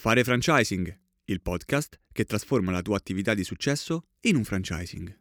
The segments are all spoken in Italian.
Fare franchising, il podcast che trasforma la tua attività di successo in un franchising.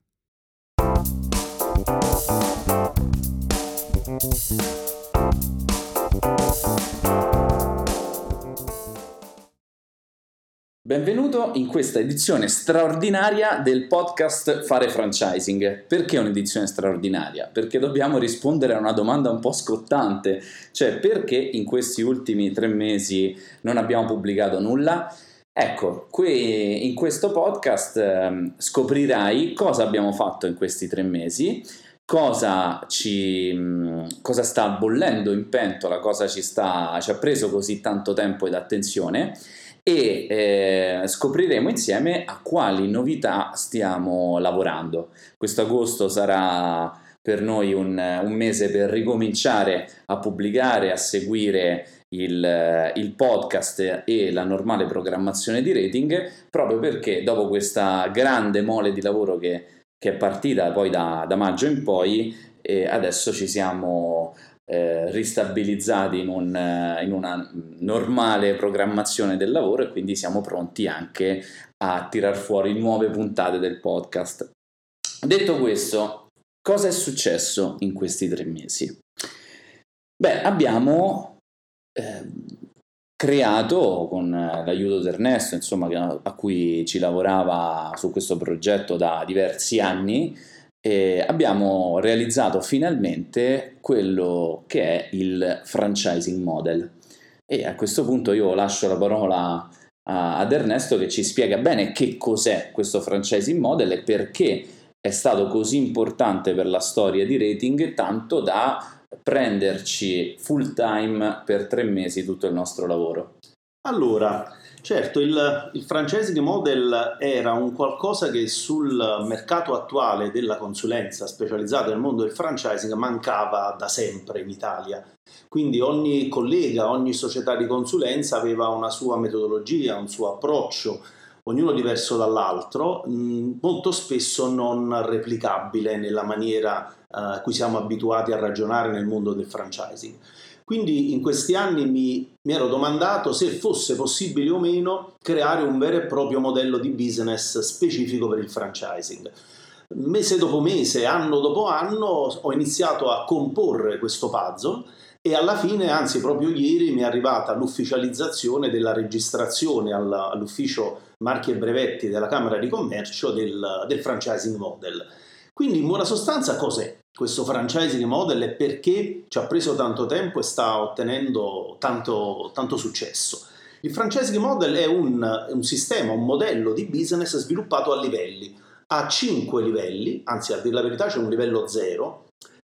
Benvenuto in questa edizione straordinaria del podcast Fare Franchising. Perché un'edizione straordinaria? Perché dobbiamo rispondere a una domanda un po' scottante, cioè perché in questi ultimi tre mesi non abbiamo pubblicato nulla? Ecco, qui in questo podcast eh, scoprirai cosa abbiamo fatto in questi tre mesi, cosa, ci, cosa sta bollendo in pentola, cosa ci, sta, ci ha preso così tanto tempo ed attenzione e eh, scopriremo insieme a quali novità stiamo lavorando. Questo agosto sarà per noi un, un mese per ricominciare a pubblicare, a seguire il, il, podcast e la normale programmazione di rating, proprio perché dopo questa grande mole di lavoro che, che è partita poi da, da maggio in poi, eh, adesso ci siamo eh, ristabilizzati in, un, eh, in, una normale programmazione del lavoro e quindi siamo pronti anche a tirar fuori nuove puntate del podcast. Detto questo, cosa è successo in questi tre mesi? Beh, abbiamo eh, creato con l'aiuto di Ernesto, insomma, a cui ci lavorava su questo progetto da diversi anni, e abbiamo realizzato finalmente quello che è il franchising model. E a questo punto io lascio la parola a, ad Ernesto che ci spiega bene che cos'è questo franchising model e perché è stato così importante per la storia di rating, tanto da prenderci full time per tre mesi tutto il nostro lavoro. Allora, Certo, il, il franchising model era un qualcosa che sul mercato attuale della consulenza specializzata nel mondo del franchising mancava da sempre in Italia. Quindi ogni collega, ogni società di consulenza aveva una sua metodologia, un suo approccio, ognuno diverso dall'altro, molto spesso non replicabile nella maniera eh, a cui siamo abituati a ragionare nel mondo del franchising. Quindi in questi anni mi, mi, ero domandato se fosse possibile o meno creare un vero e proprio modello di business specifico per il franchising. Mese dopo mese, anno dopo anno, ho iniziato a comporre questo puzzle e alla fine, anzi proprio ieri, mi è arrivata l'ufficializzazione della registrazione all'ufficio marchi e brevetti della Camera di Commercio del, del franchising model. Quindi in buona sostanza cos'è? Questo franchising model e perché ci ha preso tanto tempo e sta ottenendo tanto, tanto successo. Il franchising model è un, un, sistema, un modello di business sviluppato a livelli, a 5 livelli, anzi a dire la verità c'è un livello 0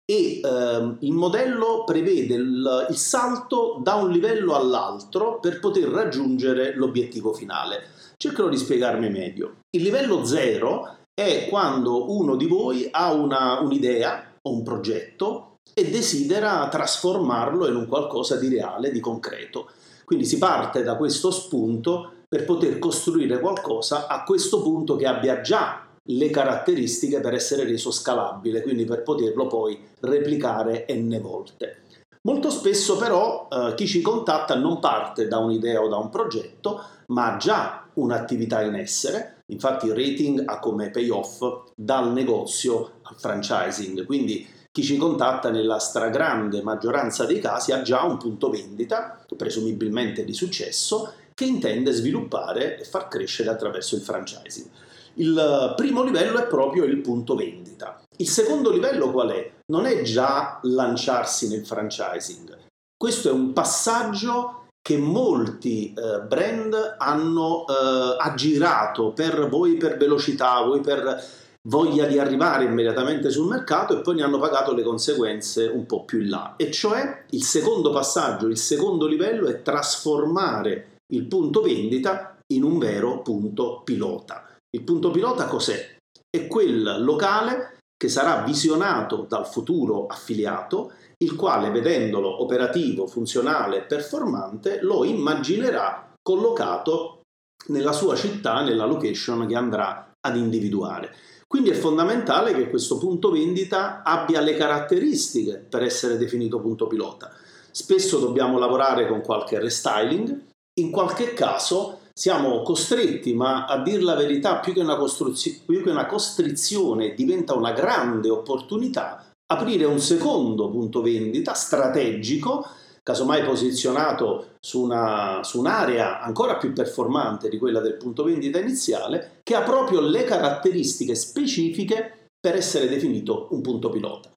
e ehm, il modello prevede il, il salto da un livello all'altro per poter raggiungere l'obiettivo finale. Cercherò di spiegarmi meglio. Il livello 0 è quando uno di voi ha una, un'idea, o un progetto e desidera trasformarlo in un qualcosa di reale, di concreto. Quindi si parte da questo spunto per poter costruire qualcosa a questo punto che abbia già le caratteristiche per essere reso scalabile, quindi per poterlo poi replicare n volte. Molto spesso però eh, chi ci contatta non parte da un'idea o da un progetto, ma ha già un'attività in essere. Infatti il rating ha come payoff dal negozio franchising, quindi chi ci contatta nella stragrande maggioranza dei casi ha già un punto vendita, presumibilmente di successo, che intende sviluppare e far crescere attraverso il franchising. Il primo livello è proprio il punto vendita. Il secondo livello qual è? Non è già lanciarsi nel franchising. Questo è un passaggio che molti eh, brand hanno eh, aggirato per voi per velocità, voi per voglia di arrivare immediatamente sul mercato e poi ne hanno pagato le conseguenze un po' più in là. E cioè il secondo passaggio, il secondo livello è trasformare il punto vendita in un vero punto pilota. Il punto pilota cos'è? È quel locale che sarà visionato dal futuro affiliato, il quale vedendolo operativo, funzionale, performante, lo immaginerà collocato nella sua città, nella location che andrà ad individuare. Quindi è fondamentale che questo punto vendita abbia le caratteristiche per essere definito punto pilota. Spesso dobbiamo lavorare con qualche restyling, in qualche caso siamo costretti, ma a dir la verità, più che una, più che una costrizione, diventa una grande opportunità aprire un secondo punto vendita strategico, casomai posizionato su, una, su un'area ancora più performante di quella del punto vendita iniziale, che ha proprio le caratteristiche specifiche per essere definito un punto pilota.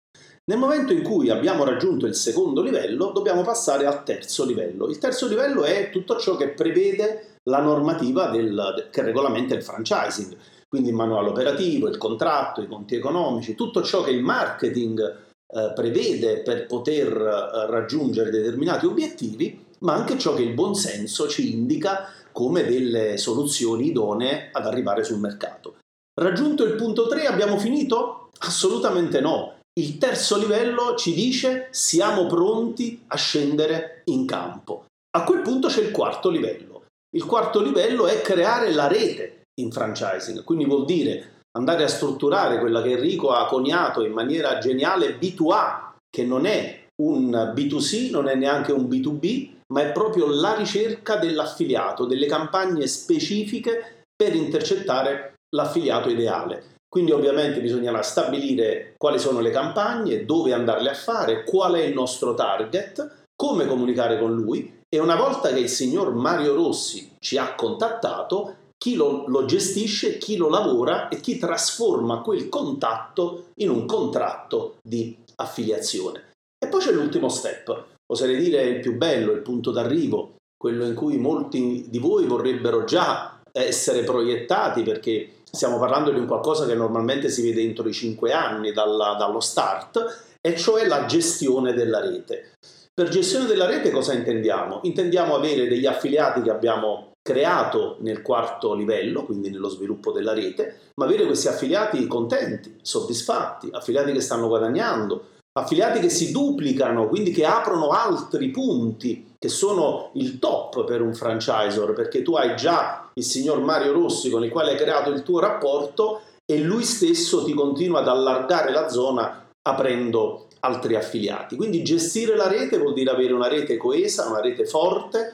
Nel momento in cui abbiamo raggiunto il secondo livello, dobbiamo passare al terzo livello. Il terzo livello è tutto ciò che prevede la normativa del, che regolamenta il franchising, quindi il manuale operativo, il contratto, i conti economici, tutto ciò che il marketing eh, prevede per poter eh, raggiungere determinati obiettivi, ma anche ciò che il buonsenso ci indica come delle soluzioni idonee ad arrivare sul mercato. Raggiunto il punto 3 abbiamo finito? Assolutamente no. Il terzo livello ci dice siamo pronti a scendere in campo. A quel punto c'è il quarto livello. Il quarto livello è creare la rete in franchising, quindi vuol dire andare a strutturare quella che Enrico ha coniato in maniera geniale B2A, che non è un B2C, non è neanche un B2B, ma è proprio la ricerca dell'affiliato, delle campagne specifiche per intercettare l'affiliato ideale. Quindi ovviamente bisognerà stabilire quali sono le campagne, dove andarle a fare, qual è il nostro target, come comunicare con lui e una volta che il signor Mario Rossi ci ha contattato, chi lo, lo gestisce, chi lo lavora e chi trasforma quel contatto in un contratto di affiliazione. E poi c'è l'ultimo step, oserei dire il più bello, il punto d'arrivo, quello in cui molti di voi vorrebbero già essere proiettati perché stiamo parlando di un qualcosa che normalmente si vede entro i 5 anni dalla, dallo start, e cioè la gestione della rete. Per gestione della rete cosa intendiamo? Intendiamo avere degli affiliati che abbiamo creato nel quarto livello, quindi nello sviluppo della rete, ma avere questi affiliati contenti, soddisfatti, affiliati che stanno guadagnando, affiliati che si duplicano, quindi che aprono altri punti che sono il top per un franchisor, perché tu hai già il signor Mario Rossi con il quale hai creato il tuo rapporto e lui stesso ti continua ad allargare la zona aprendo altri affiliati. Quindi gestire la rete vuol dire avere una rete coesa, una rete forte,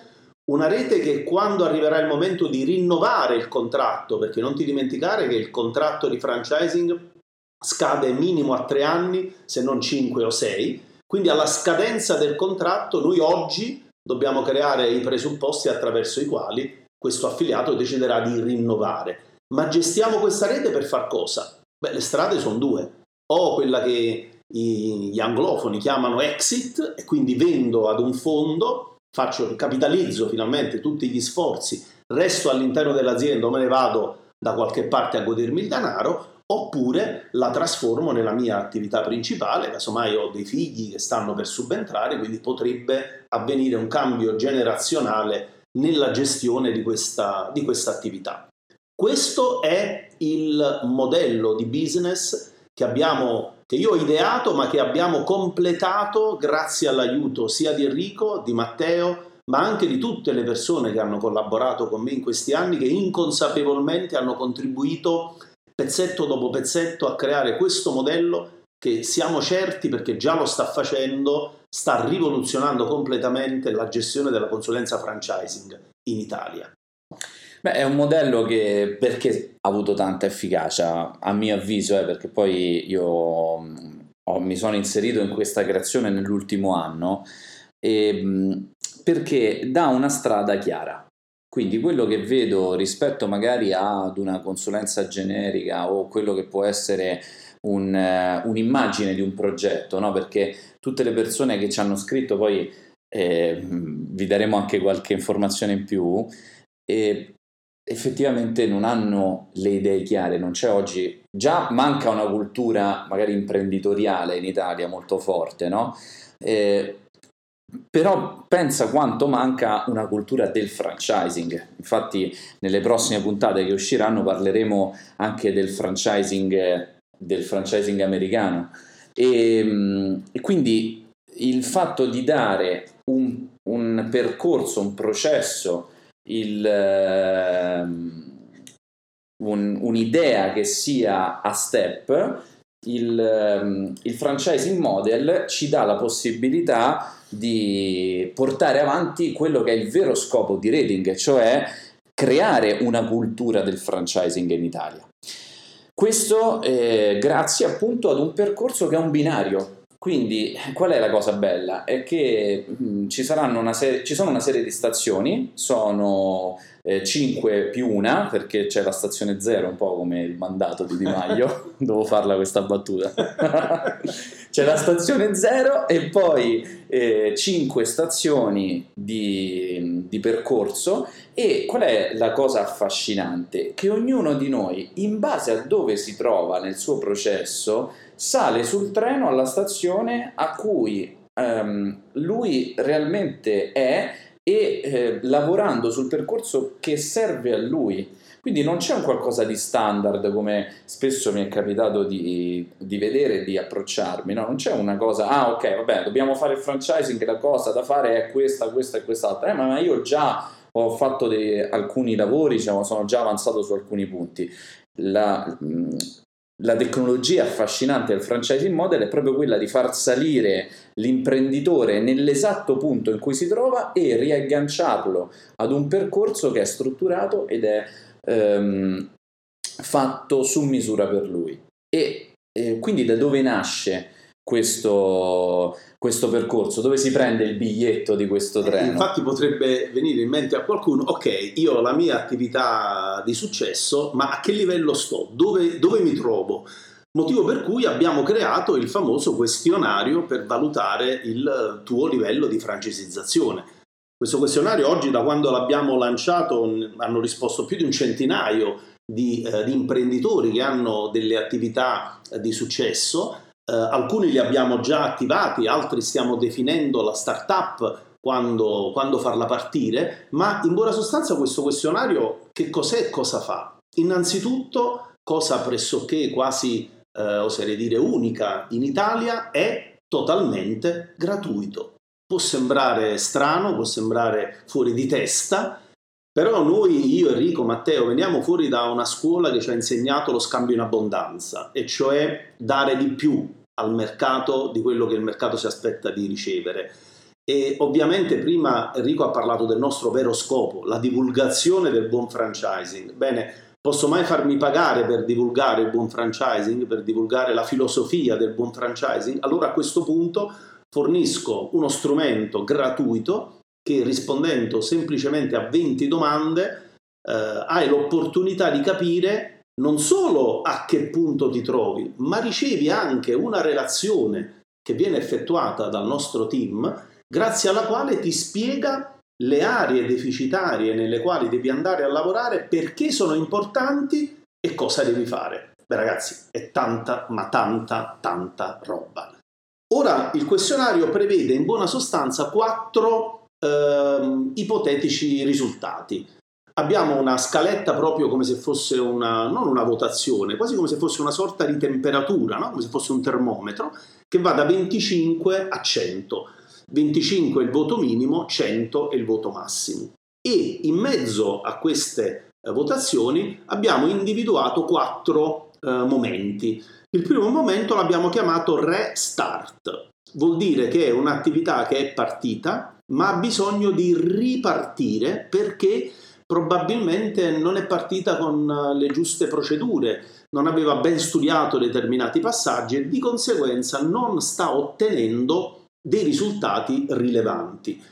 una rete che quando arriverà il momento di rinnovare il contratto, perché non ti dimenticare che il contratto di franchising scade minimo a tre anni, se non cinque o sei, quindi alla scadenza del contratto noi oggi dobbiamo creare i presupposti attraverso i quali questo affiliato deciderà di rinnovare. Ma gestiamo questa rete per far cosa? Beh, le strade sono due. O quella che gli anglofoni chiamano exit, e quindi vendo ad un fondo, faccio, capitalizzo finalmente tutti gli sforzi, resto all'interno dell'azienda o me ne vado da qualche parte a godermi il denaro, oppure la trasformo nella mia attività principale, casomai ho dei figli che stanno per subentrare, quindi potrebbe avvenire un cambio generazionale nella gestione di questa, di questa attività. Questo è il modello di business che, abbiamo, che io ho ideato ma che abbiamo completato grazie all'aiuto sia di Enrico, di Matteo, ma anche di tutte le persone che hanno collaborato con me in questi anni, che inconsapevolmente hanno contribuito pezzetto dopo pezzetto a creare questo modello che siamo certi perché già lo sta facendo, sta rivoluzionando completamente la gestione della consulenza franchising in Italia. Beh, è un modello che perché ha avuto tanta efficacia, a mio avviso, eh, perché poi io mm, ho, mi sono inserito in questa creazione nell'ultimo anno, e, mm, perché dà una strada chiara. Quindi quello che vedo rispetto magari ad una consulenza generica o quello che può essere un, uh, un'immagine di un progetto, no? perché tutte le persone che ci hanno scritto poi eh, vi daremo anche qualche informazione in più, e effettivamente non hanno le idee chiare, non c'è oggi, già manca una cultura magari imprenditoriale in Italia molto forte, no? Eh, però pensa quanto manca una cultura del franchising. Infatti, nelle prossime puntate che usciranno parleremo anche del franchising, del franchising americano. E, mm, e, quindi il fatto di dare un, un percorso, un processo, il, um, un, un'idea che sia a step il, ehm, il franchising model ci dà la possibilità di portare avanti quello che è il vero scopo di Rating, cioè creare una cultura del franchising in Italia. Questo eh, grazie appunto ad un percorso che è un binario. Quindi qual è la cosa bella? È che mh, mm, ci, serie, ci sono una serie di stazioni, sono eh, 5 più una, perché c'è la stazione 0, un po' come il mandato di Di Maio, devo farla questa battuta. c'è la stazione 0 e poi eh, 5 stazioni di, di percorso e qual è la cosa affascinante? Che ognuno di noi, in base a dove si trova nel suo processo, sale sul treno alla stazione a cui um, lui realmente è e eh, lavorando sul percorso che serve a lui. Quindi non c'è un qualcosa di standard come spesso mi è capitato di, di vedere di approcciarmi, no? non c'è una cosa, ah ok, vabbè, dobbiamo fare il franchising, la cosa da fare è questa, questa e quest'altra, eh, ma io già ho fatto dei, alcuni lavori, diciamo, sono già avanzato su alcuni punti. La, la tecnologia affascinante del franchising model è proprio quella di far salire l'imprenditore nell'esatto punto in cui si trova e riagganciarlo ad un percorso che è strutturato ed è ehm, fatto su misura per lui. E eh, quindi da dove nasce questo, questo percorso? Dove si prende il biglietto di questo eh, treno? Infatti potrebbe venire in mente a qualcuno, ok, io ho la mia attività di successo, ma a che livello sto? Dove, dove mi trovo? Motivo per cui abbiamo creato il famoso questionario per valutare il tuo livello di francesizzazione. Questo questionario oggi, da quando l'abbiamo lanciato, hanno risposto più di un centinaio di, eh, di imprenditori che hanno delle attività eh, di successo eh, alcuni li abbiamo già attivati, altri stiamo definendo la startup quando, quando farla partire, ma in buona sostanza questo questionario che cos'è e cosa fa? Innanzitutto, cosa pressoché quasi, eh, oserei dire, unica in Italia, è totalmente gratuito. Può sembrare strano, può sembrare fuori di testa, però noi, io, Enrico, Matteo, veniamo fuori da una scuola che ci ha insegnato lo scambio in abbondanza, e cioè dare di più al mercato di quello che il mercato si aspetta di ricevere. E ovviamente prima Enrico ha parlato del nostro vero scopo, la divulgazione del buon franchising. Bene, posso mai farmi pagare per divulgare il buon franchising, per divulgare la filosofia del buon franchising? Allora a questo punto fornisco uno strumento gratuito che rispondendo semplicemente a 20 domande eh, hai l'opportunità di capire non solo a che punto ti trovi, ma ricevi anche una relazione che viene effettuata dal nostro team, grazie alla quale ti spiega le aree deficitarie nelle quali devi andare a lavorare, perché sono importanti e cosa devi fare. Beh ragazzi, è tanta, ma tanta, tanta roba. Ora il questionario prevede in buona sostanza quattro eh, ipotetici risultati. Abbiamo una scaletta proprio come se fosse una, non una votazione, quasi come se fosse una sorta di temperatura, no? come se fosse un termometro, che va da 25 a 100. 25 è il voto minimo, 100 è il voto massimo. E in mezzo a queste eh, votazioni abbiamo individuato quattro eh, momenti. Il primo momento l'abbiamo chiamato restart, vuol dire che è un'attività che è partita, ma ha bisogno di ripartire perché probabilmente non è partita con eh, le giuste procedure, non aveva ben studiato determinati passaggi e di conseguenza non sta ottenendo dei risultati rilevanti.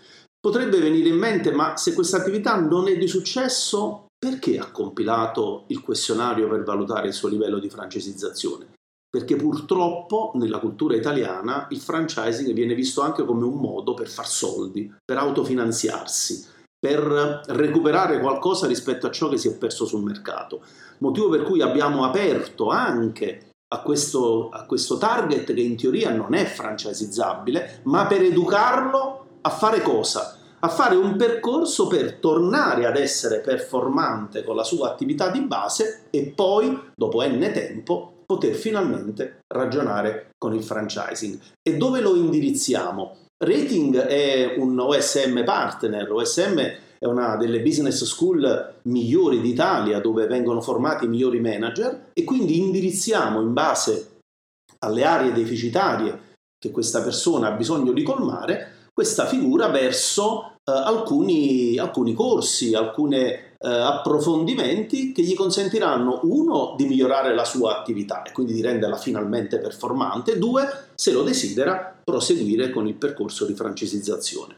Potrebbe venire in mente, ma se questa attività non è di successo, perché ha compilato il questionario per valutare il suo livello di francesizzazione? Perché purtroppo nella cultura italiana il franchising viene visto anche come un modo per far soldi, per autofinanziarsi, per recuperare qualcosa rispetto a ciò che si è perso sul mercato. Motivo per cui abbiamo aperto anche a questo, a questo target che in teoria non è francisizzabile, ma per educarlo a fare cosa? A fare un percorso per tornare ad essere performante con la sua attività di base e poi, dopo n tempo, poter finalmente ragionare con il franchising. E dove lo indirizziamo? Rating è un OSM partner, OSM è una delle business school migliori d'Italia dove vengono formati i migliori manager e quindi indirizziamo in base alle aree deficitarie che questa persona ha bisogno di colmare, questa figura verso eh, alcuni, alcuni, corsi, alcuni eh, approfondimenti che gli consentiranno, uno, di migliorare la sua attività e quindi di renderla finalmente performante, due, se lo desidera, proseguire con il percorso di francesizzazione.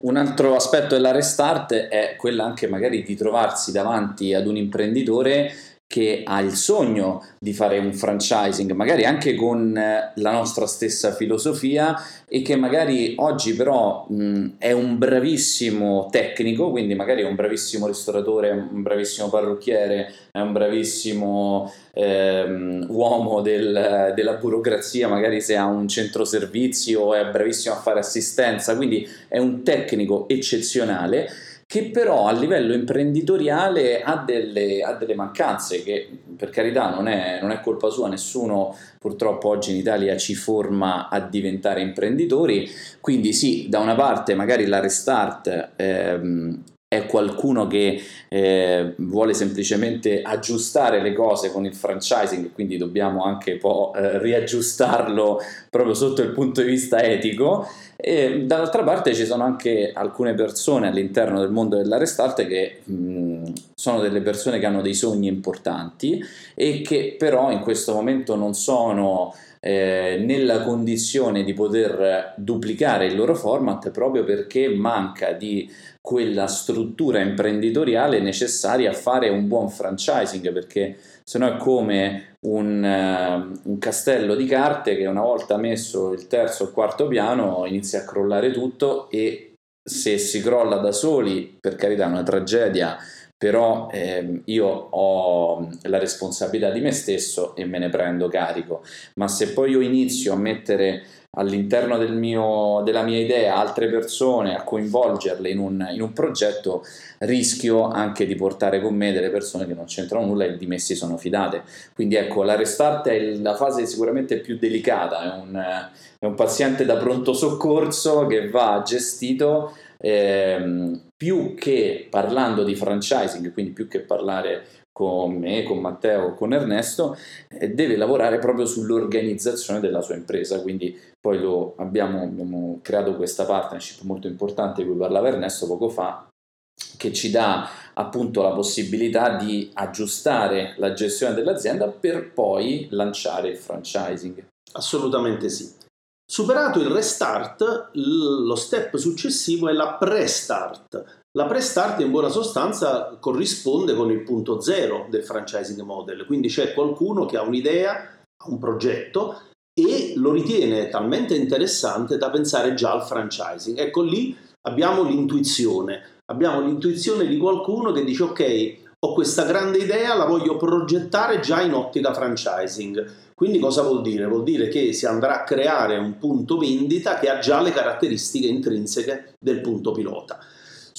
Un altro aspetto della restart è quella anche magari di trovarsi davanti ad un imprenditore che ha il sogno di fare un franchising, magari anche con eh, la nostra stessa filosofia e che magari oggi però mh, è un bravissimo tecnico, quindi magari è un bravissimo ristoratore, un bravissimo parrucchiere, è un bravissimo ehm, uomo del, della burocrazia, magari se ha un centro servizi o è bravissimo a fare assistenza, quindi è un tecnico eccezionale che però a livello imprenditoriale ha delle, ha delle mancanze che per carità non è, non è, colpa sua, nessuno purtroppo oggi in Italia ci forma a diventare imprenditori, quindi sì, da una parte magari la restart ehm, è qualcuno che eh, vuole semplicemente aggiustare le cose con il franchising, quindi dobbiamo anche un po' eh, riaggiustarlo proprio sotto il punto di vista etico. E dall'altra parte ci sono anche alcune persone all'interno del mondo della restart che mh, sono delle persone che hanno dei sogni importanti e che però in questo momento non sono eh, nella condizione di poter duplicare il loro format proprio perché manca di quella struttura imprenditoriale necessaria a fare un buon franchising perché se no è come un, uh, un, castello di carte che una volta messo il terzo o il quarto piano inizia a crollare tutto e se si crolla da soli, per carità è una tragedia, però eh, io ho la responsabilità di me stesso e me ne prendo carico, ma se poi io inizio a mettere all'interno del mio, della mia idea altre persone, a coinvolgerle in un, in un, progetto, rischio anche di portare con me delle persone che non c'entrano nulla e di me si sono fidate. Quindi ecco, la restart è la fase sicuramente più delicata, è un, è un paziente da pronto soccorso che va gestito ehm, più che parlando di franchising, quindi più che parlare con me, con Matteo, con Ernesto, deve lavorare proprio sull'organizzazione della sua impresa. Quindi poi lo abbiamo, abbiamo creato questa partnership molto importante di cui parlava Ernesto poco fa, che ci dà appunto la possibilità di aggiustare la gestione dell'azienda per poi lanciare il franchising. Assolutamente sì. Superato il restart, lo step successivo è la pre-start, la pre-start in buona sostanza corrisponde con il punto zero del franchising model, quindi c'è qualcuno che ha un'idea, ha un progetto e lo ritiene talmente interessante da pensare già al franchising. Ecco lì abbiamo l'intuizione, abbiamo l'intuizione di qualcuno che dice ok, ho questa grande idea, la voglio progettare già in ottica franchising. Quindi cosa vuol dire? Vuol dire che si andrà a creare un punto vendita che ha già le caratteristiche intrinseche del punto pilota.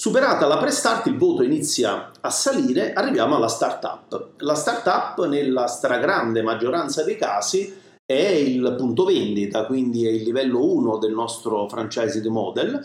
Superata la pre-start il voto inizia a salire, arriviamo alla startup. La startup nella stragrande maggioranza dei casi è il punto vendita, quindi è il livello 1 del nostro franchising model.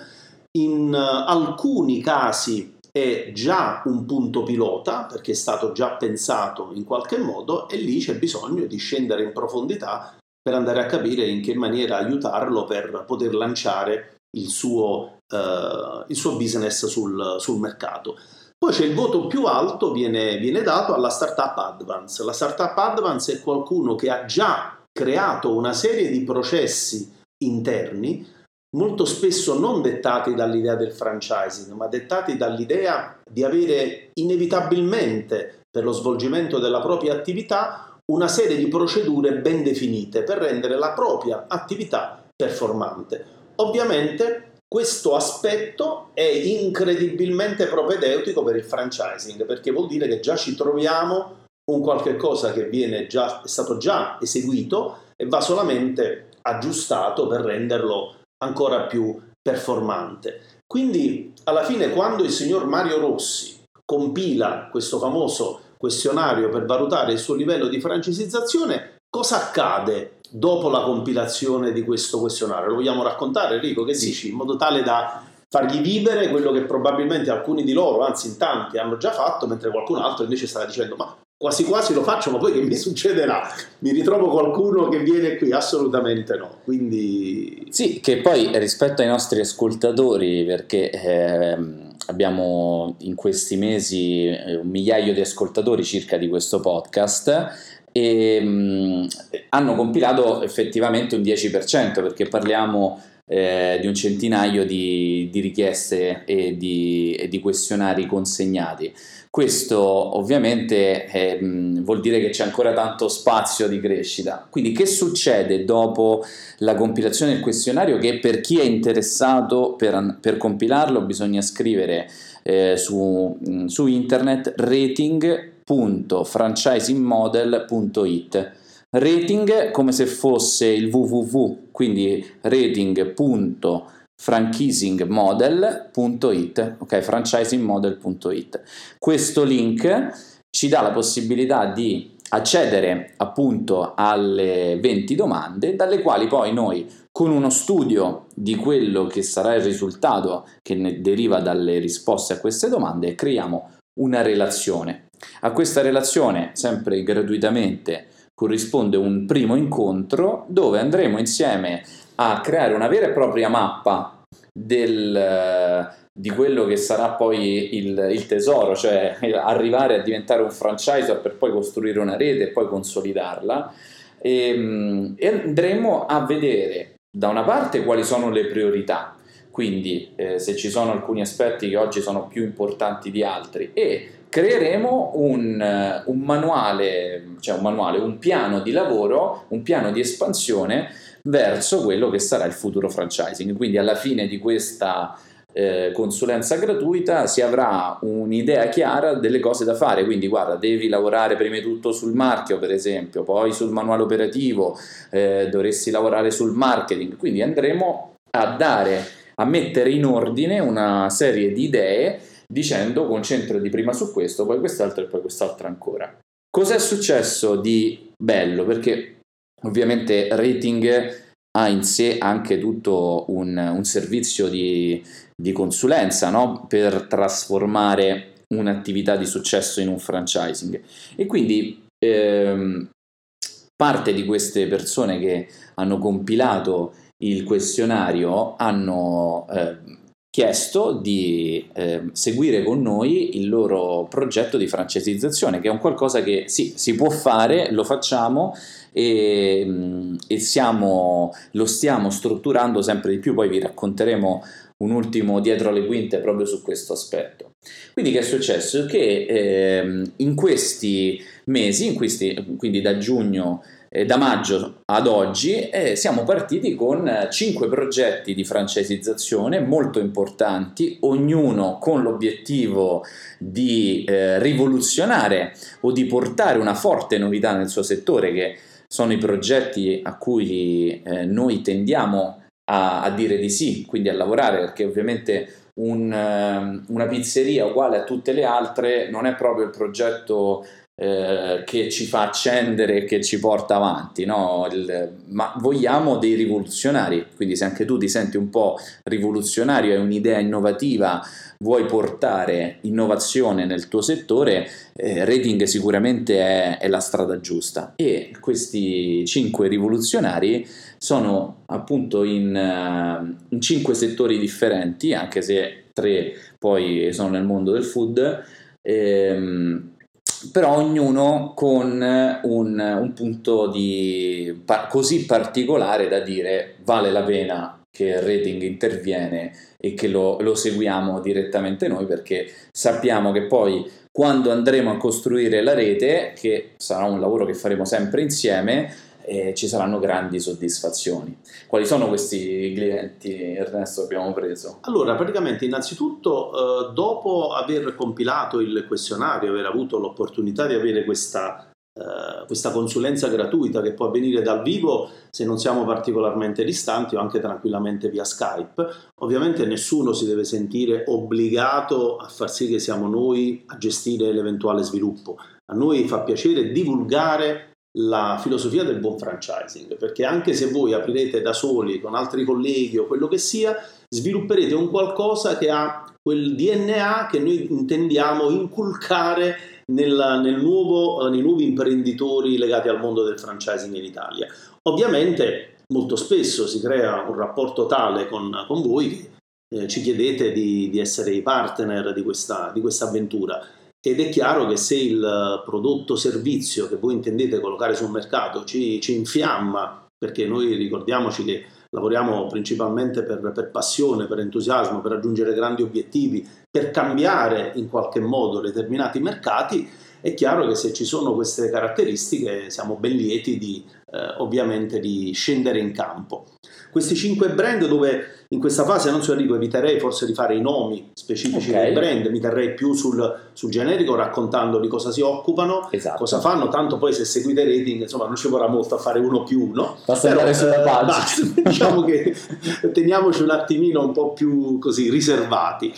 In eh, alcuni casi è già un punto pilota perché è stato già pensato in qualche modo e lì c'è bisogno di scendere in profondità per andare a capire in che maniera aiutarlo per poter lanciare il suo eh, il suo business sul, sul, mercato. Poi c'è il voto più alto, viene, viene dato alla startup advance. La startup advance è qualcuno che ha già creato una serie di processi interni molto spesso non dettati dall'idea del franchising, ma dettati dall'idea di avere inevitabilmente per lo svolgimento della propria attività una serie di procedure ben definite per rendere la propria attività performante. Ovviamente questo aspetto è incredibilmente propedeutico per il franchising perché vuol dire che già ci troviamo un qualche cosa che già, è stato già eseguito e va solamente aggiustato per renderlo ancora più performante. Quindi alla fine quando il signor Mario Rossi compila questo famoso questionario per valutare il suo livello di franchisizzazione, cosa accade dopo la compilazione di questo questionario. Lo vogliamo raccontare, Enrico? Che sì. dici? In modo tale da fargli vivere quello che probabilmente alcuni di loro, anzi in tanti, hanno già fatto, mentre qualcun altro invece stava dicendo ma quasi quasi lo faccio, ma poi che mi succederà? Mi ritrovo qualcuno che viene qui? Assolutamente no. Quindi... Sì, che poi rispetto ai nostri ascoltatori, perché eh, abbiamo in questi mesi eh, un migliaio di ascoltatori circa di questo podcast, e mh, mm, hanno compilato effettivamente un 10% perché parliamo eh, di un centinaio di, di richieste e di, e di, questionari consegnati. Questo ovviamente eh, vuol dire che c'è ancora tanto spazio di crescita. Quindi che succede dopo la compilazione del questionario? Che per chi è interessato per, per compilarlo bisogna scrivere eh, su, su internet rating.franchisingmodel.it rating come se fosse il www, quindi rating.franchisingmodel.it, ok, franchisingmodel.it. Questo link ci dà la possibilità di accedere appunto alle 20 domande dalle quali poi noi con uno studio di quello che sarà il risultato che ne deriva dalle risposte a queste domande creiamo una relazione. A questa relazione, sempre gratuitamente, corrisponde un primo incontro dove andremo insieme a creare una vera e propria mappa del, di quello che sarà poi il, il, tesoro, cioè arrivare a diventare un franchise per poi costruire una rete e poi consolidarla. E, ehm, e andremo a vedere da una parte quali sono le priorità, quindi eh, se ci sono alcuni aspetti che oggi sono più importanti di altri e creeremo un, eh, un, manuale, cioè un manuale, un piano di lavoro, un piano di espansione verso quello che sarà il futuro franchising. Quindi alla fine di questa eh, consulenza gratuita si avrà un'idea chiara delle cose da fare, quindi guarda, devi lavorare prima di tutto sul marchio per esempio, poi sul manuale operativo, eh, dovresti lavorare sul marketing, quindi andremo a dare, a mettere in ordine una serie di idee dicendo concentrati prima su questo, poi quest'altro e poi quest'altro ancora. Cos'è successo di bello? Perché ovviamente Rating ha in sé anche tutto un, un servizio di, di consulenza no? per trasformare un'attività di successo in un franchising. E quindi ehm, parte di queste persone che hanno compilato il questionario hanno eh, chiesto di eh, seguire con noi il loro progetto di francesizzazione, che è un qualcosa che sì, si può fare, lo facciamo e, mm, e siamo, lo stiamo strutturando sempre di più, poi vi racconteremo un ultimo dietro le quinte proprio su questo aspetto. Quindi che è successo? Che eh, in questi mesi, in questi, quindi da giugno da maggio ad oggi eh, siamo partiti con eh, cinque progetti di francesizzazione molto importanti, ognuno con l'obiettivo di eh, rivoluzionare o di portare una forte novità nel suo settore, che sono i progetti a cui eh, noi tendiamo a, a, dire di sì, quindi a lavorare, perché ovviamente un, ehm, una pizzeria uguale a tutte le altre non è proprio il progetto eh, che ci fa accendere che ci porta avanti, no? Il, ma vogliamo dei rivoluzionari, quindi se anche tu ti senti un po' rivoluzionario, hai un'idea innovativa, vuoi portare innovazione nel tuo settore, eh, Rating sicuramente è, è, la strada giusta. E questi cinque rivoluzionari sono appunto in, uh, in cinque settori differenti, anche se tre poi sono nel mondo del food. Ehm, però ognuno con un, un punto di, pa- così particolare da dire vale la pena che il rating interviene e che lo, lo, seguiamo direttamente noi perché sappiamo che poi quando andremo a costruire la rete, che sarà un lavoro che faremo sempre insieme, e ci saranno grandi soddisfazioni. Quali sono questi clienti, Ernesto, abbiamo preso? Allora, praticamente innanzitutto, eh, dopo aver compilato il questionario, aver avuto l'opportunità di avere questa, eh, questa consulenza gratuita che può avvenire dal vivo se non siamo particolarmente distanti o anche tranquillamente via Skype, ovviamente nessuno si deve sentire obbligato a far sì che siamo noi a gestire l'eventuale sviluppo. A noi fa piacere divulgare la filosofia del buon franchising, perché anche se voi aprirete da soli con altri colleghi o quello che sia, svilupperete un qualcosa che ha quel DNA che noi intendiamo inculcare nel, nel nuovo, nei nuovi imprenditori legati al mondo del franchising in Italia. Ovviamente molto spesso si crea un rapporto tale con, con voi che eh, ci chiedete di, di, essere i partner di questa, di questa avventura ed è chiaro che se il prodotto o servizio che voi intendete collocare sul mercato ci, ci infiamma, perché noi ricordiamoci che lavoriamo principalmente per, per, passione, per entusiasmo, per raggiungere grandi obiettivi, per cambiare in qualche modo determinati mercati, è chiaro che se ci sono queste caratteristiche siamo ben lieti di, eh, ovviamente di scendere in campo. Questi cinque brand dove in questa fase non so Enrico eviterei forse di fare i nomi specifici okay. dei brand, mi terrei più sul, sul, generico raccontando di cosa si occupano, esatto. cosa fanno, tanto poi se seguite i rating insomma non ci vorrà molto a fare uno più uno. Basta andare sulla pagina. Eh, diciamo che teniamoci un attimino un po' più così riservati.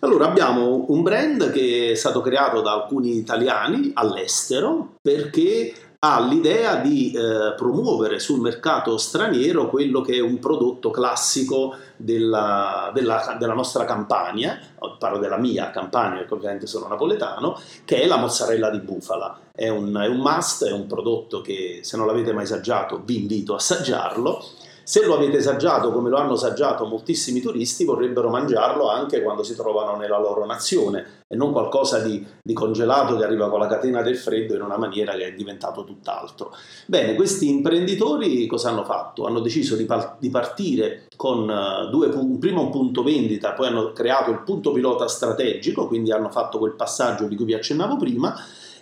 Allora abbiamo un brand che è stato creato da alcuni italiani all'estero perché ha l'idea di eh, promuovere sul mercato straniero quello che è un prodotto classico della, della, della, nostra campagna, parlo della mia campagna perché ovviamente sono napoletano, che è la mozzarella di bufala. È un, è un must, è un prodotto che se non l'avete mai assaggiato vi invito a assaggiarlo se lo avete assaggiato come lo hanno assaggiato moltissimi turisti, vorrebbero mangiarlo anche quando si trovano nella loro nazione e non qualcosa di, di congelato che arriva con la catena del freddo in una maniera che è diventato tutt'altro. Bene, questi imprenditori cosa hanno fatto? Hanno deciso di, par- di partire con uh, due pu- prima un punto vendita, poi hanno creato il punto pilota strategico, quindi hanno fatto quel passaggio di cui vi accennavo prima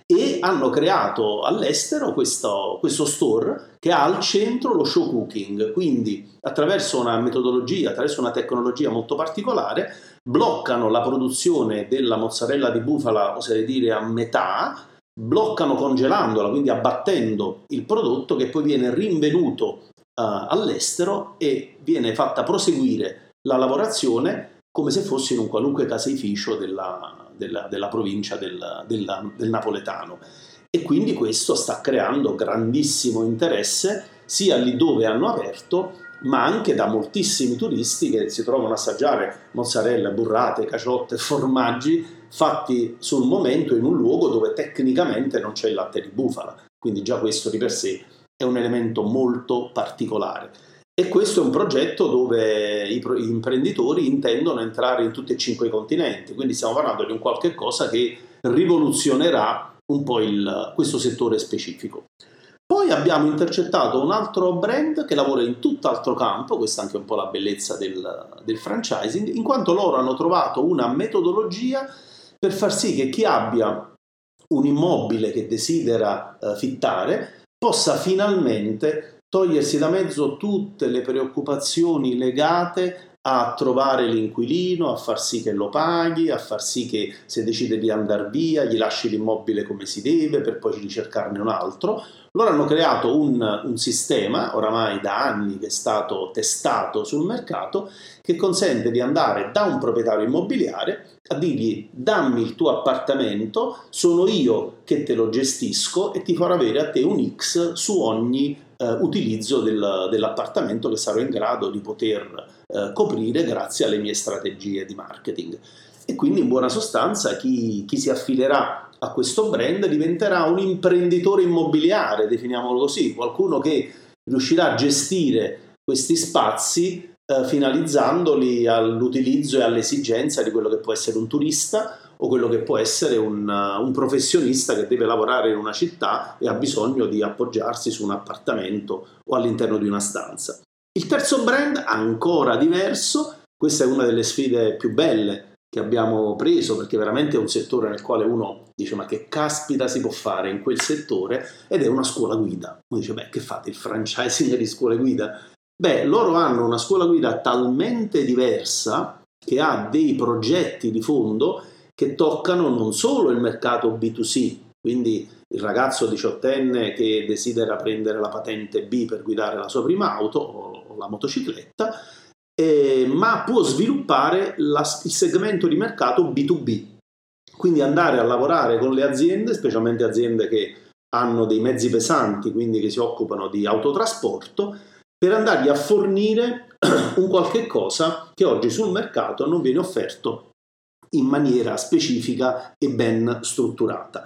e hanno creato all'estero questo, questo, store che ha al centro lo show cooking, quindi attraverso una metodologia, attraverso una tecnologia molto particolare, bloccano la produzione della mozzarella di bufala, oserei dire a metà, bloccano congelandola, quindi abbattendo il prodotto che poi viene rinvenuto uh, all'estero e viene fatta proseguire la lavorazione come se fosse in un qualunque caseificio della, della, della provincia del, del, del napoletano. E quindi questo sta creando grandissimo interesse sia lì dove hanno aperto, ma anche da moltissimi turisti che si trovano a assaggiare mozzarella, burrate, caciotte, formaggi fatti sul momento in un luogo dove tecnicamente non c'è il latte di bufala. Quindi già questo di per sé è un elemento molto particolare. E questo è un progetto dove i, pro- imprenditori intendono entrare in tutti e cinque i continenti, quindi stiamo parlando di un qualche cosa che rivoluzionerà un po' il, questo settore specifico. Poi abbiamo intercettato un altro brand che lavora in tutt'altro campo, questa è anche un po' la bellezza del, del franchising, in quanto loro hanno trovato una metodologia per far sì che chi abbia un immobile che desidera uh, fittare possa finalmente togliersi da mezzo tutte le preoccupazioni legate a trovare l'inquilino, a far sì che lo paghi, a far sì che se decide di andare via gli lasci l'immobile come si deve per poi ricercarne un altro. Loro hanno creato un, un, sistema, oramai da anni che è stato testato sul mercato, che consente di andare da un proprietario immobiliare a dirgli dammi il tuo appartamento, sono io che te lo gestisco e ti farò avere a te un X su ogni eh, utilizzo del, dell'appartamento che sarò in grado di poter eh, coprire grazie alle mie strategie di marketing. E quindi in buona sostanza chi, chi si affilerà a questo brand diventerà un imprenditore immobiliare, definiamolo così, qualcuno che riuscirà a gestire questi spazi eh, finalizzandoli all'utilizzo e all'esigenza di quello che può essere un turista o quello che può essere un, un, professionista che deve lavorare in una città e ha bisogno di appoggiarsi su un appartamento o all'interno di una stanza. Il terzo brand, ancora diverso, questa è una delle sfide più belle che abbiamo preso perché veramente è un settore nel quale uno dice ma che caspita si può fare in quel settore ed è una scuola guida. Uno dice beh che fate il franchising di scuole guida? Beh, loro hanno una scuola guida talmente diversa che ha dei progetti di fondo che toccano non solo il mercato B2C, quindi il ragazzo diciottenne che desidera prendere la patente B per guidare la sua prima auto o la motocicletta, eh, ma può sviluppare la, il segmento di mercato B2B, quindi andare a lavorare con le aziende, specialmente aziende che hanno dei mezzi pesanti, quindi che si occupano di autotrasporto, per andargli a fornire un qualche cosa che oggi sul mercato non viene offerto in maniera specifica e ben strutturata.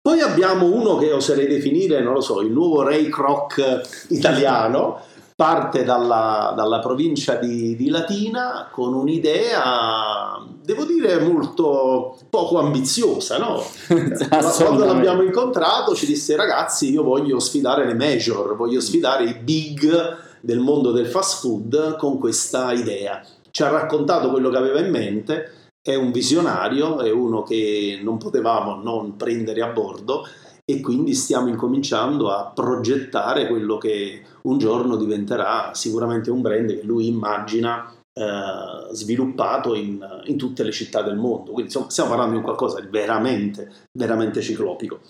Poi abbiamo uno che oserei definire, non lo so, il nuovo Ray Kroc italiano, parte dalla, dalla provincia di, di, Latina con un'idea, devo dire, molto poco ambiziosa. No? Quando l'abbiamo incontrato ci disse ragazzi io voglio sfidare le major, voglio sfidare i big del mondo del fast food con questa idea. Ci ha raccontato quello che aveva in mente è un visionario, è uno che non potevamo non prendere a bordo e quindi stiamo incominciando a progettare quello che un giorno diventerà sicuramente un brand che lui immagina eh, sviluppato in, in, tutte le città del mondo. Quindi insomma, stiamo parlando di qualcosa di veramente, veramente ciclopico.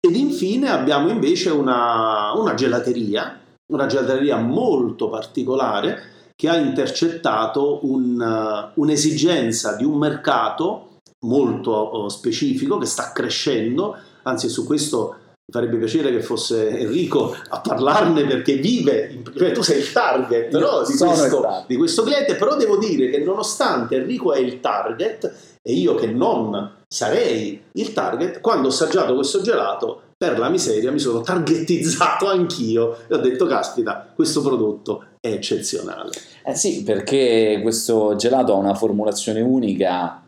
Ed infine abbiamo invece una, una gelateria, una gelateria molto particolare che ha intercettato un, uh, un'esigenza di un mercato molto uh, specifico che sta crescendo, anzi su questo mi farebbe piacere che fosse Enrico a parlarne perché vive, cioè tu sei il target no? di, questo, di, questo, cliente, però devo dire che nonostante Enrico è il target e io che non sarei il target, quando ho assaggiato questo gelato per la miseria mi sono targetizzato anch'io e ho detto caspita questo prodotto è eccezionale. Eh sì, perché questo gelato ha una formulazione unica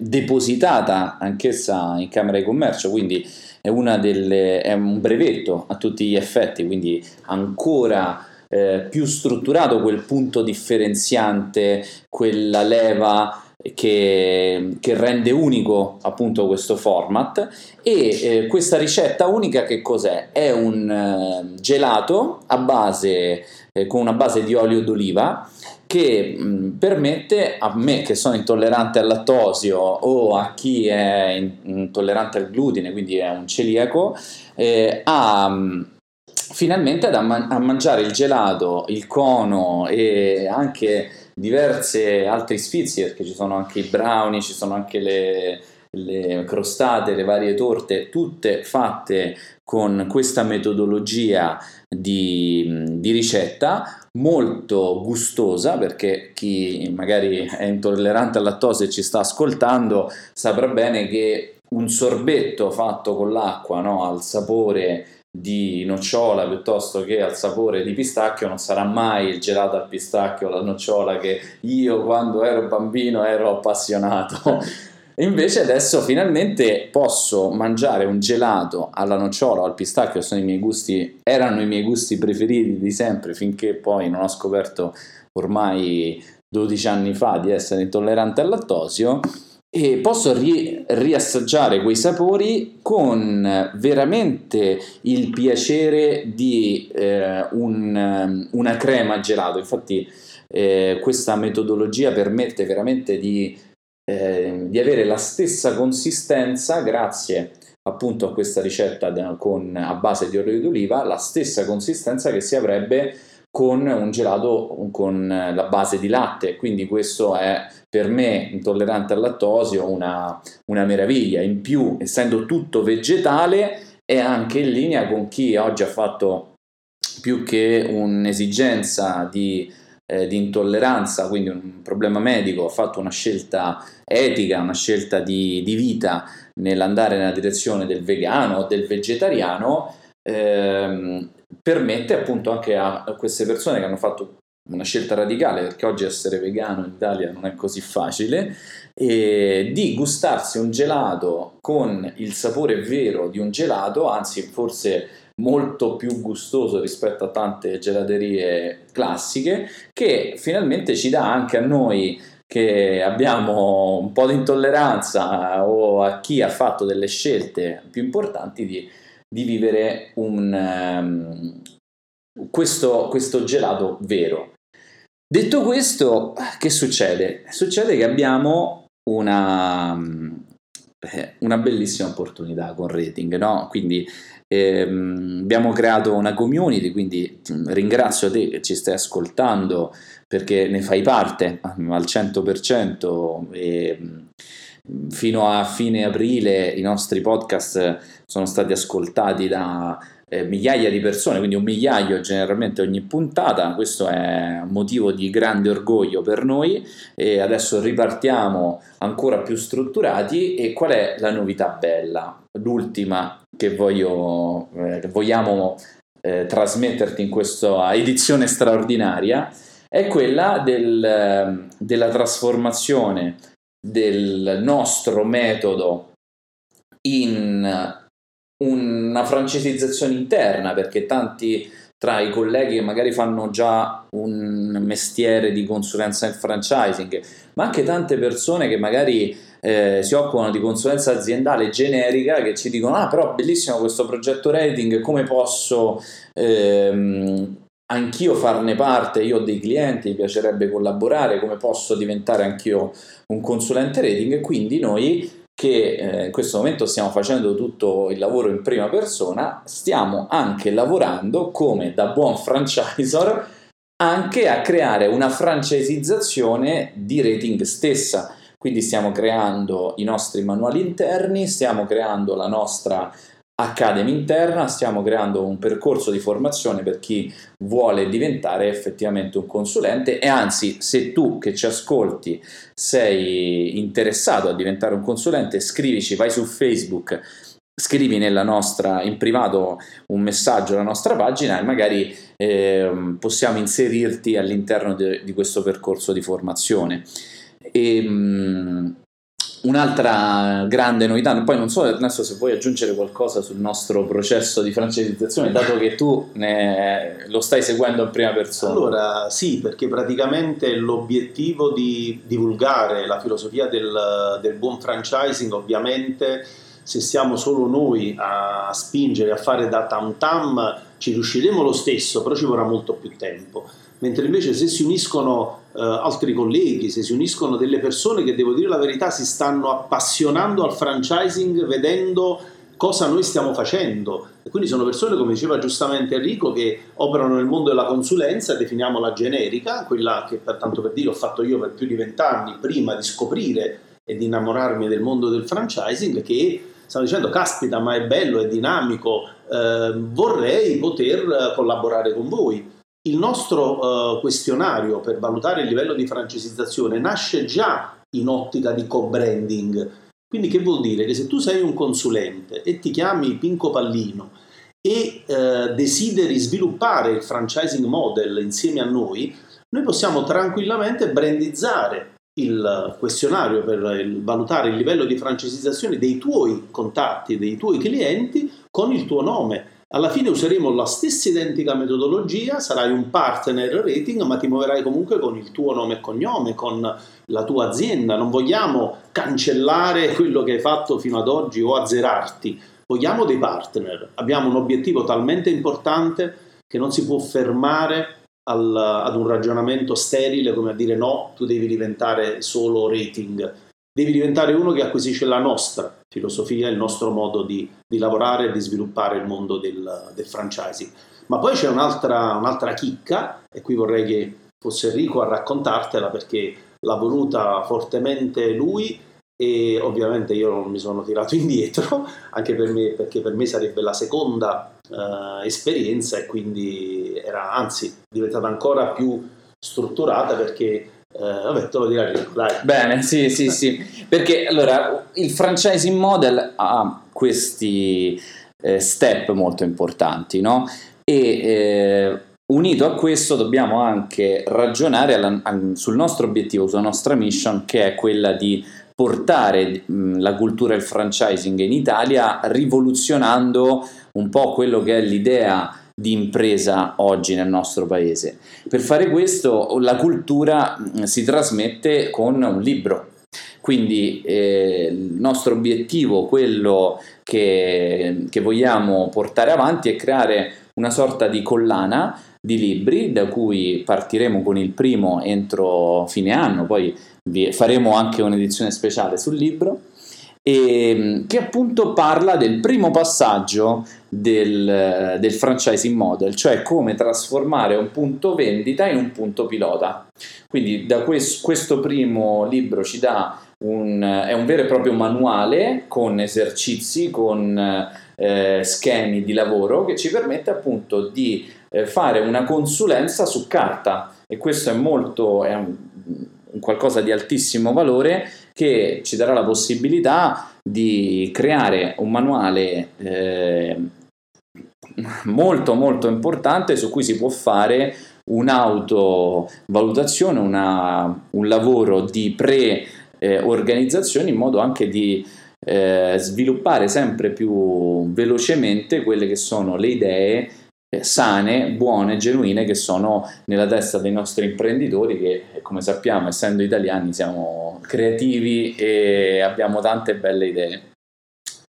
depositata anch'essa in Camera di Commercio, quindi è, delle, è, un brevetto a tutti gli effetti, quindi ancora eh, più strutturato quel punto differenziante, quella leva che, che, rende unico appunto questo format e eh, questa ricetta unica che cos'è? È un eh, gelato a base eh, con una base di olio d'oliva che mh, mm, permette a me che sono intollerante al lattosio o a chi è in, intollerante al glutine, quindi è un celiaco, eh, a mm, finalmente ad amma- a mangiare il gelato, il cono e anche diverse altre sfizi perché ci sono anche i brownie, ci sono anche le, le crostate, le varie torte, tutte fatte con questa metodologia di, di, ricetta molto gustosa perché chi magari è intollerante al lattosio e ci sta ascoltando saprà bene che un sorbetto fatto con l'acqua no, al sapore di nocciola piuttosto che al sapore di pistacchio non sarà mai il gelato al pistacchio, la nocciola che io quando ero bambino ero appassionato. Invece adesso finalmente posso mangiare un gelato alla nocciola o al pistacchio, sono i miei gusti, erano i miei gusti preferiti di sempre finché poi non ho scoperto ormai 12 anni fa di essere intollerante al lattosio e posso ri- riassaggiare quei sapori con veramente il piacere di eh, un, una crema gelato. Infatti, eh, questa metodologia permette veramente di, eh, di, avere la stessa consistenza grazie appunto a questa ricetta con, a base di olio d'oliva, la stessa consistenza che si avrebbe con un gelato con la base di latte. Quindi questo è per me intollerante al lattosio una, una meraviglia. In più, essendo tutto vegetale, è anche in linea con chi oggi ha fatto più che un'esigenza di, eh, di, intolleranza, quindi un problema medico, ha fatto una scelta etica, una scelta di, di vita nell'andare nella direzione del vegano o del vegetariano, ehm, permette appunto anche a, queste persone che hanno fatto una scelta radicale perché oggi essere vegano in Italia non è così facile, e di gustarsi un gelato con il sapore vero di un gelato, anzi forse molto più gustoso rispetto a tante gelaterie classiche, che finalmente ci dà anche a noi che abbiamo un po' di intolleranza o a chi ha fatto delle scelte più importanti di, di vivere un, um, questo, questo gelato vero. Detto questo, che succede? Succede che abbiamo una, eh, una bellissima opportunità con Rating, no? Quindi ehm, abbiamo creato una community, quindi ringrazio te che ci stai ascoltando perché ne fai parte al 100% e fino a fine aprile i nostri podcast sono stati ascoltati da eh, migliaia di persone, quindi un migliaio generalmente ogni puntata, questo è un motivo di grande orgoglio per noi. E adesso ripartiamo ancora più strutturati. E qual è la novità bella? L'ultima che voglio, eh, vogliamo eh, trasmetterti in questa edizione straordinaria è quella del, della trasformazione del nostro metodo in una francesizzazione interna, perché tanti tra i colleghi che magari fanno già un mestiere di consulenza nel franchising, ma anche tante persone che magari eh, si occupano di consulenza aziendale generica che ci dicono ah però bellissimo questo progetto rating, come posso ehm, anch'io farne parte, io ho dei clienti, mi piacerebbe collaborare, come posso diventare anch'io un consulente rating? Quindi noi che eh, in questo momento stiamo facendo tutto il lavoro in prima persona, stiamo anche lavorando come da buon franchisor anche a creare una franchisizzazione di rating stessa. Quindi stiamo creando i nostri manuali interni, stiamo creando la nostra Academy interna, stiamo creando un percorso di formazione per chi vuole diventare effettivamente un consulente e anzi se tu che ci ascolti sei interessato a diventare un consulente scrivici, vai su Facebook scrivi nostra, in privato un messaggio alla nostra pagina e magari eh, possiamo inserirti all'interno de, di questo percorso di formazione. E, mh, Un'altra grande novità, poi non so Ernesto se vuoi aggiungere qualcosa sul nostro processo di francesizzazione, dato che tu ne, lo stai seguendo in prima persona. Allora sì, perché praticamente l'obiettivo di divulgare la filosofia del, del buon franchising ovviamente se siamo solo noi a spingere, a fare da tam tam, ci riusciremo lo stesso, però ci vorrà molto più tempo mentre invece se si uniscono eh, altri colleghi, se si uniscono delle persone che devo dire la verità si stanno appassionando al franchising vedendo cosa noi stiamo facendo. E quindi sono persone come diceva giustamente Enrico che operano nel mondo della consulenza, definiamola generica, quella che per tanto per dire ho fatto io per più di vent'anni prima di scoprire e di innamorarmi del mondo del franchising che stanno dicendo caspita ma è bello, è dinamico, eh, vorrei poter collaborare con voi il nostro uh, questionario per valutare il livello di francesizzazione nasce già in ottica di co-branding. Quindi che vuol dire? Che se tu sei un consulente e ti chiami Pinco Pallino e uh, desideri sviluppare il franchising model insieme a noi, noi possiamo tranquillamente brandizzare il questionario per il, valutare il livello di francesizzazione dei tuoi contatti, dei tuoi clienti con il tuo nome alla fine useremo la stessa identica metodologia, sarai un partner rating, ma ti muoverai comunque con il tuo nome e cognome, con la tua azienda. Non vogliamo cancellare quello che hai fatto fino ad oggi o azzerarti. Vogliamo dei partner. Abbiamo un obiettivo talmente importante che non si può fermare al, ad un ragionamento sterile come a dire no, tu devi diventare solo rating devi diventare uno che acquisisce la nostra filosofia, il nostro modo di, di lavorare e di sviluppare il mondo del, del franchising. Ma poi c'è un'altra, un'altra chicca, e qui vorrei che fosse Enrico a raccontartela perché l'ha voluta fortemente lui e ovviamente io non mi sono tirato indietro, anche per me, perché per me sarebbe la seconda uh, esperienza e quindi era anzi diventata ancora più strutturata perché eh, vabbè, te lo direi dai. Bene, sì, sì, sì. Perché allora il franchising model ha questi eh, step molto importanti, no? E eh, unito a questo dobbiamo anche ragionare alla, sul nostro obiettivo, sulla nostra mission, che è quella di portare mh, la cultura del franchising in Italia rivoluzionando un po' quello che è l'idea di impresa oggi nel nostro paese. Per fare questo la cultura mm, si trasmette con un libro. Quindi eh, il nostro obiettivo, quello che, che vogliamo portare avanti, è creare una sorta di collana di libri da cui partiremo con il primo entro fine anno, poi faremo anche un'edizione speciale sul libro e, ehm, che appunto parla del primo passaggio del, del, franchising model, cioè come trasformare un punto vendita in un punto pilota. Quindi da questo, questo primo libro ci dà un, è un vero e proprio manuale con esercizi, con eh, schemi di lavoro che ci permette appunto di eh, fare una consulenza su carta e questo è molto è un qualcosa di altissimo valore che ci darà la possibilità di creare un manuale eh, molto molto importante su cui si può fare un'autovalutazione, una, un lavoro di pre-organizzazione in modo anche di eh, sviluppare sempre più velocemente quelle che sono le idee eh, sane, buone, genuine che sono nella testa dei nostri imprenditori che come sappiamo essendo italiani siamo creativi e abbiamo tante belle idee.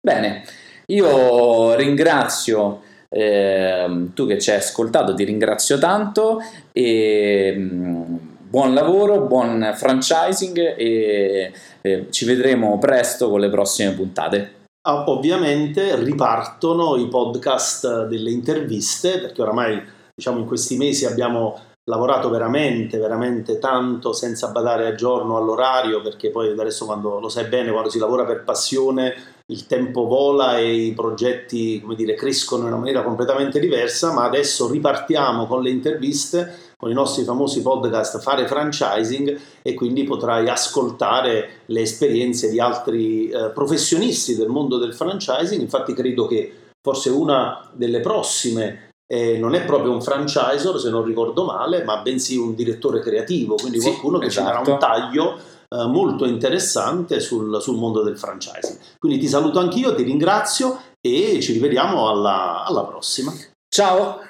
Bene, io ringrazio eh, tu che ci hai ascoltato, ti ringrazio tanto e mm, buon lavoro, buon franchising e eh, ci vedremo presto con le prossime puntate. Ah, ovviamente ripartono i podcast delle interviste, perché oramai diciamo in questi mesi abbiamo lavorato veramente, veramente tanto senza badare a giorno all'orario, perché poi adesso quando lo sai bene, quando si lavora per passione, il tempo vola e i progetti, come dire, crescono in una maniera completamente diversa, ma adesso ripartiamo con le interviste con i nostri famosi podcast fare franchising e quindi potrai ascoltare le esperienze di altri eh, professionisti del mondo del franchising. Infatti credo che forse una delle prossime eh, non è proprio un franchisor se non ricordo male, ma bensì un direttore creativo, quindi sì, qualcuno che esatto. ci darà un esatto. taglio eh, molto interessante sul, sul, mondo del franchising. Quindi ti saluto anch'io, ti ringrazio e ci rivediamo alla, alla prossima. Ciao!